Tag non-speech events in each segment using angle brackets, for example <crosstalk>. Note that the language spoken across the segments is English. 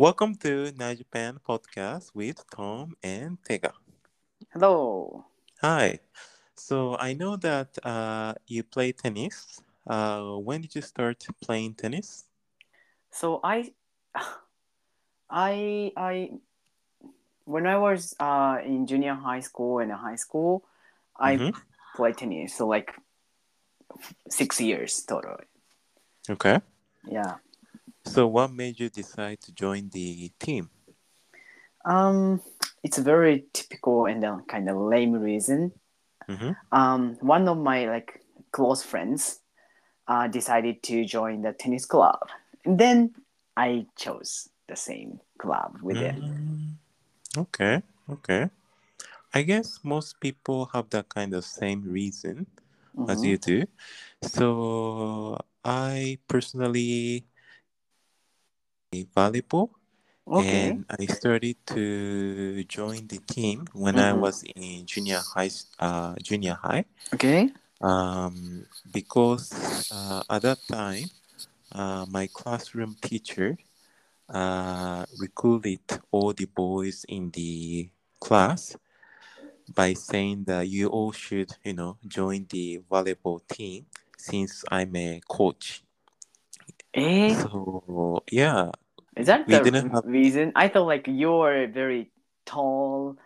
Welcome to Now Japan podcast with Tom and Tega. Hello. Hi. So I know that uh, you play tennis. Uh, when did you start playing tennis? So I, I, I, when I was uh, in junior high school and high school, I Mhm. played tennis. So like six years total. Okay. Yeah. So what made you decide to join the team? Um, it's a very typical and uh, kind of lame reason. hmm Um, one of my like close friends, uh, decided to join the tennis club, and then I chose the same club with him. Mm, okay. Okay. I guess most people have that kind of same reason as Mhm. you do. So I personally volleyball Okay. and I started to join the team when I Mhm. was in junior high. Uh, junior high. Okay. Um, because uh, at that time, uh, my classroom teacher uh, recruited all the boys in the class by saying that you all should, you know, join the volleyball team since I'm a coach. Eh? So yeah, is that we the have... reason? I thought like you're very tall,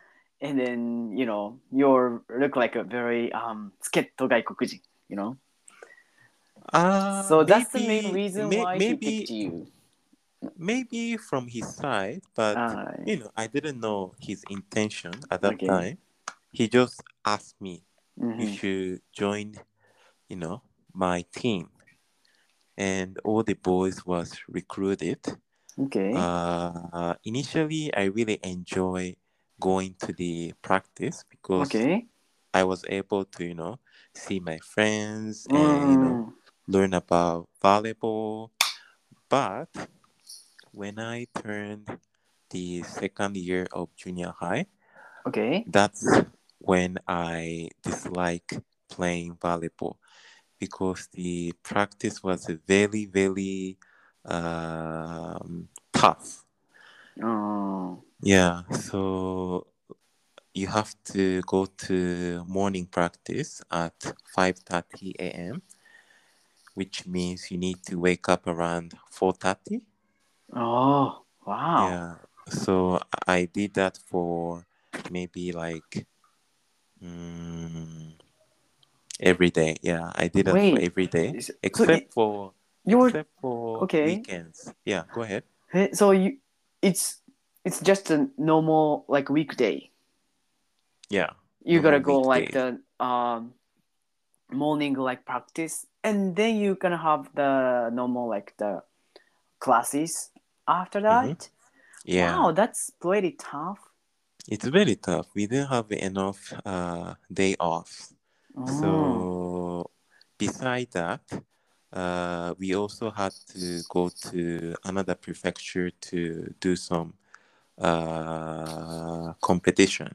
and then you know you look like a very um sketto gaikokujin, you know. Uh, so that's the main reason may, why maybe, he picked you. Maybe from his side, but uh, you know, I didn't know his intention at that okay. time. He just asked me mm-hmm. if you join, you know, my team. And all the boys was recruited. Okay. Uh, initially, I really enjoy going to the practice because okay. I was able to, you know, see my friends and you know Mm, learn about volleyball. But when I turned the second year of junior high, okay. that's when I dislike playing volleyball because the practice was very, very um, tough. Oh. Yeah, so you have to go to morning practice at 5:30 a.m., which means you need to wake up around 4:30. Oh. Wow. Yeah, so I did that for maybe like mm, every day. Yeah, I did that for Wait. every day So except it, for you were except for okay. weekends. Yeah, go ahead. so you it's it's just a normal like weekday. Yeah, you gotta go like the um morning like practice and then you gonna have the normal like the classes after Mhm. that Yeah, wow that's pretty tough it's very tough. We didn't have enough uh, day off. Oh. So beside that, uh, we also had to go to another prefecture to do some uh, competition,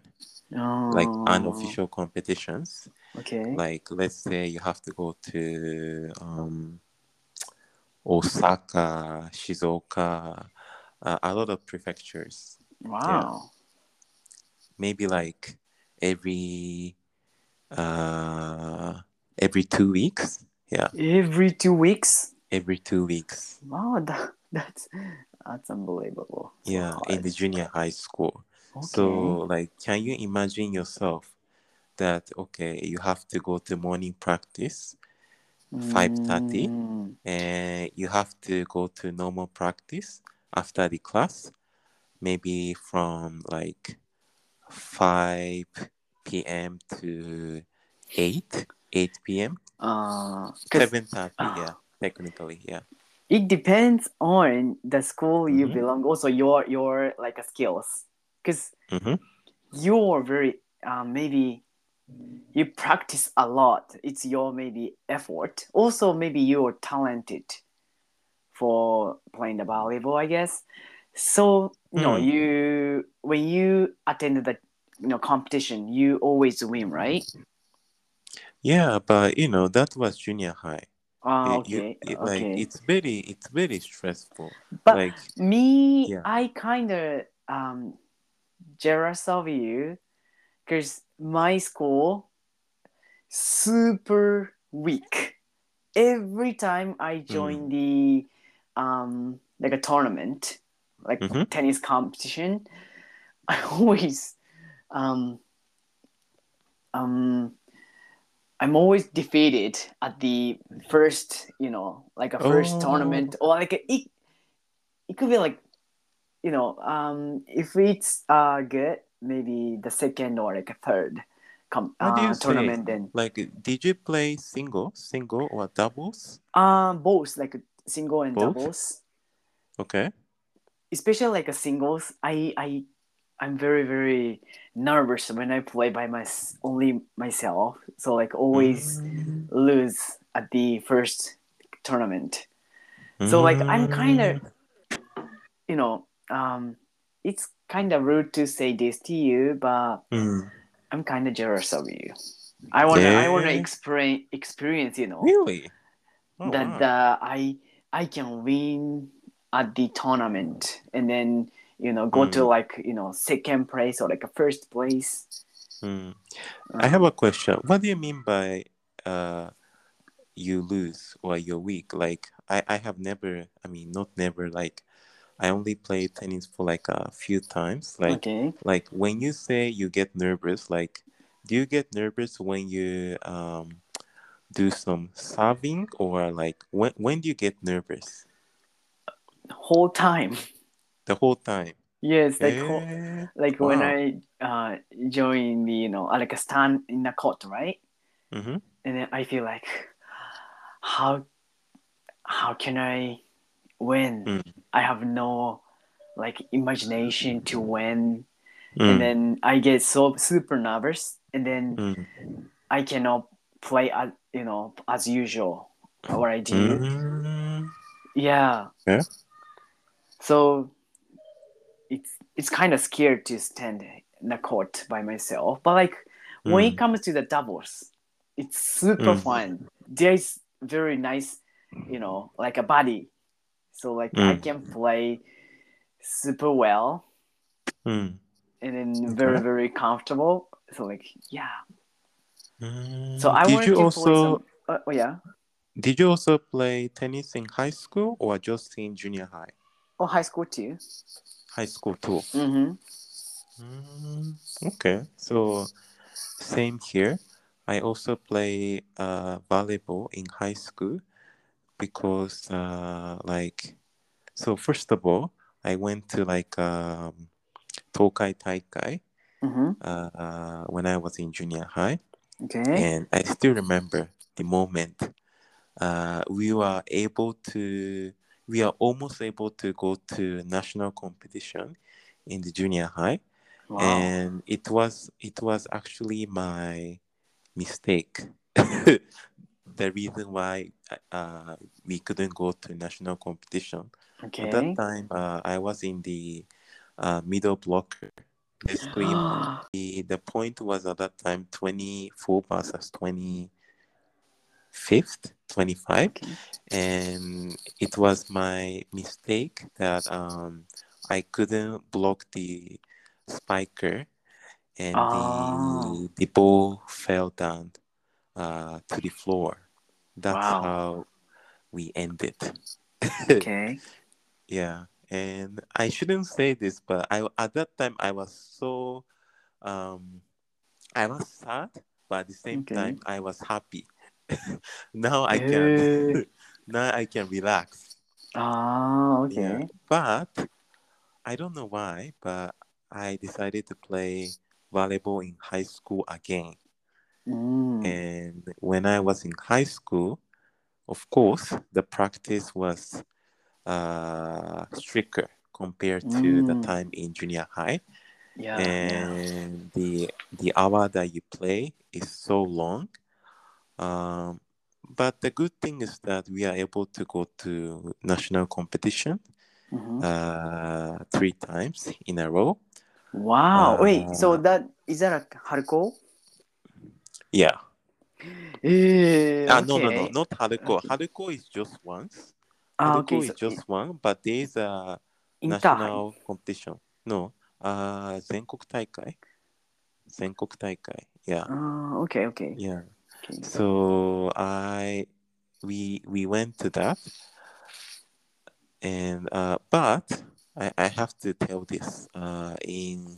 like oh. unofficial competitions. okay Like let's say you have to go to um, Osaka, Shizuoka, uh, a lot of prefectures. wow Maybe like every uh, every two weeks. Yeah, every two weeks every two weeks. wow <laughs> that, that's that's unbelievable Yeah, in the junior high school. okay So, like, can you imagine yourself that okay, you have to go to morning practice five thirty, Mm, and you have to go to normal practice after the class, maybe from like five p.m. to eight eight p.m. uh, 'cause, seven thirty. uh, <sighs> Yeah, technically, yeah. it depends on the school you Mhm. belong also your your like uh, skills because Mm-hmm. you're very uh, maybe you practice a lot it's your maybe effort also maybe you're talented for playing the volleyball i guess so know Hmm. you when you attend the you know competition you always win right Yeah, but you know that was junior high. Ah, It- you- okay, like okay. it's very it's very stressful. But like me, Yeah. I kind of um jealous of you because my school super weak. Every time I join the um like a tournament, like Mhm. tennis competition, <laughs> I always um um I'm always defeated at the first, you know, like a first Oh. tournament or like a, it, it could be like, you know, um, if it's uh good, maybe the second or like a third com- What do you uh, say? tournament. Then like did you play single, single or doubles? um, both like single and Both? doubles, Okay. especially like a singles. I I I'm very very nervous when I play by my only myself. So like always. Mm. lose at the first tournament. So like I'm kind of, you know, um, it's kind of rude to say this to you, but Mm. I'm kind of jealous of you. I wanna, I wanna experience, experience, you know, Really? Oh, that wow. uh, I, I can win at the tournament and then you know go to Mm. like you know second place or like a first place. Mm. Uh, I have a question. What do you mean by uh, you lose or you're weak? Like I, I have never. I mean, not never. Like I only played tennis for like a few times. Like okay. like when you say you get nervous, like do you get nervous when you um do some serving or like when when do you get nervous? Whole time. The whole time. Yes, like Eh, like when I uh join the you know like a stand in the court, right? mhm. And then I feel like how how can I win? Mm. I have no like imagination to win, Mm, and then I get so super nervous, and then mm, I cannot play as you know as usual what I do. mm. Yeah. Yeah. So it's kind of scared to stand in the court by myself. But like when it Mm. comes to the doubles, it's super Mm. fun. There's very nice, you know, like a body. So like I Mm. can play super well Mm. and then very very comfortable. So like yeah. Mm. So I did you to also some. Uh, oh yeah. did you also play tennis in high school or just in junior high? Oh, high school too. High school too. Mm-hmm. Mm, okay, so same here. I also play uh, volleyball in high school because, uh, like, so first of all, I went to like um, Tokai Taikai Mm-hmm. uh, when I was in junior high, Okay. and I still remember the moment uh, we were able to, we are almost able to go to national competition in the junior high. Wow. and it was it was actually my mistake. <laughs> The reason why uh, we couldn't go to national competition. At that time uh, i was in the uh, middle blocker. Basically <gasps> the, the point was at that time 24 versus 25th 25 Okay. and it was my mistake that um, I couldn't block the spiker and Oh. the the ball fell down uh, to the floor. That's Wow. how we ended. <laughs> Okay. yeah, and I shouldn't say this, but I at that time I was so um, I was sad, but at the same Okay. time I was happy. <laughs> now I can <laughs> now I can relax. Ah, Yeah, okay. but I don't know why, but I decided to play volleyball in high school again. Mm. And when I was in high school, of course, the practice was uh, stricter compared to the Mm. time in junior high. Yeah. yeah. and the the hour that you play is so long. Um, but the good thing is that we are able to go to national competition Mhm. uh, three times in a row. Wow. Wait. So uh, that is that a Haruko? Yeah, Eh, Ah, no, no, no, okay. not Haruko. Okay. Haruko is just once. Ah, Haruko okay. is So just one, but there is a Interhigh. national competition. No, uh, 全国大会。全国大会。Yeah, Ah, okay, okay. yeah. So I, we we went to that, and uh, but I I have to tell this. Uh, in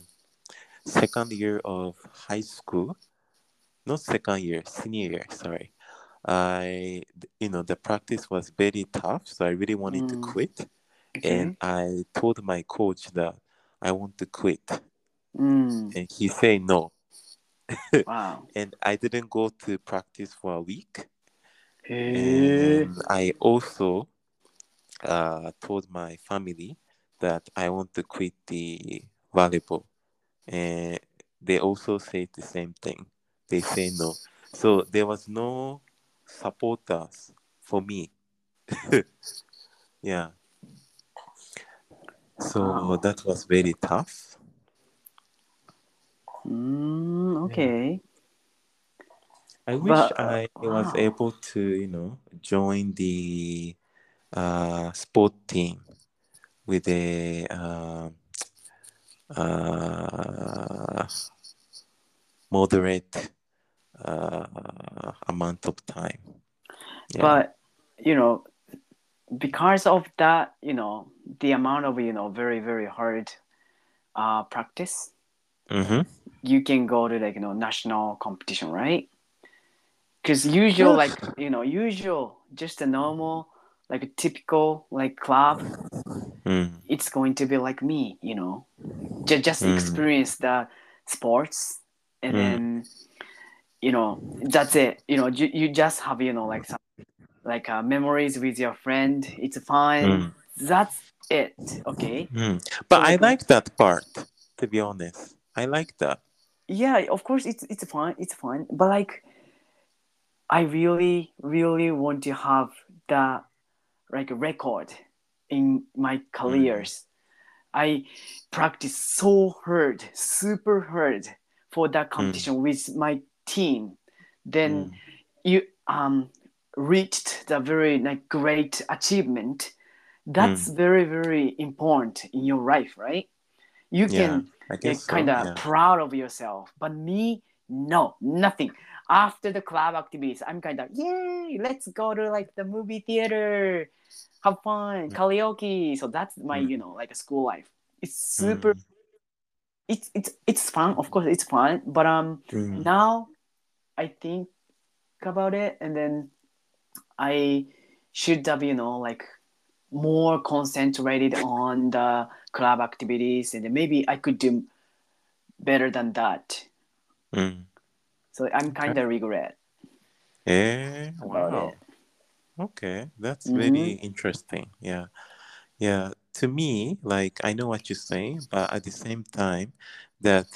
second year of high school, not second year, senior year. Sorry. I, you know, the practice was very tough, so I really wanted to Mm. quit. Okay. and I told my coach that I want to quit, Mm. and he said no. Wow. <laughs> And I didn't go to practice for a week, Hey. and I also uh, told my family that I want to quit the volleyball, and they also said the same thing. They say no, so there was no supporters for me. <laughs> yeah. So Wow. that was very tough. Mm, okay. I wish But, uh, I was wow. able to, you know, join the uh, sport team with a uh, uh, moderate uh, amount of time. Yeah. But you know, because of that, you know, the amount of you know very very hard uh, practice, mm-hmm. You can go to like you know national competition, right? Because usual like you know usual just a normal like a typical like club, mm. it's going to be like me, you know, just just Mm. experience the sports and Mm. then you know that's it. You know you, you just have you know like some like uh, memories with your friend. It's fine. Mm. That's it. Okay. Mm. But So, I like, like that part, to be honest. I like that. Yeah of course it's it's fun it's fun but like i really really want to have the like record in my careers. I practice so hard super hard for that competition with my team. Then Mm. you um reached the very like great achievement. That's very very important in your life right? You Yeah, can I guess so. kind of yeah. proud of yourself. But me, no, nothing. After the club activities, I'm kind of yay, let's go to like the movie theater, have fun, karaoke. So that's my Mm. you know like a school life. It's super. Mm. It's it's it's fun. Of course, it's fun. But um, Mm. now I think about it, and then I should have you know like more concentrated on the club activities, and maybe I could do better than that. Mm. So I'm kind of regret Eh, wow. it. Okay, that's Mhm. very interesting. Yeah. Yeah. To me, like I know what you're saying, but at the same time that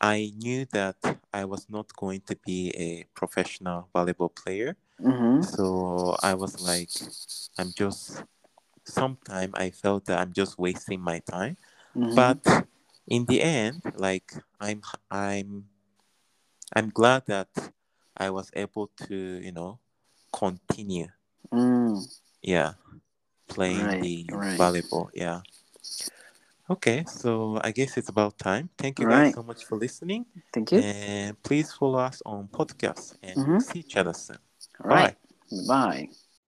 I knew that I was not going to be a professional volleyball player. Mm-hmm. So I was like, I'm just sometime I felt that I'm just wasting my time. Mm-hmm. But in the end, like I'm I'm I'm glad that I was able to, you know, continue mm, yeah playing Right, the right. volleyball yeah okay so i guess it's about time thank you guys so much for listening thank you. and please follow us on podcast and Mhm. see each other soon All right. Bye.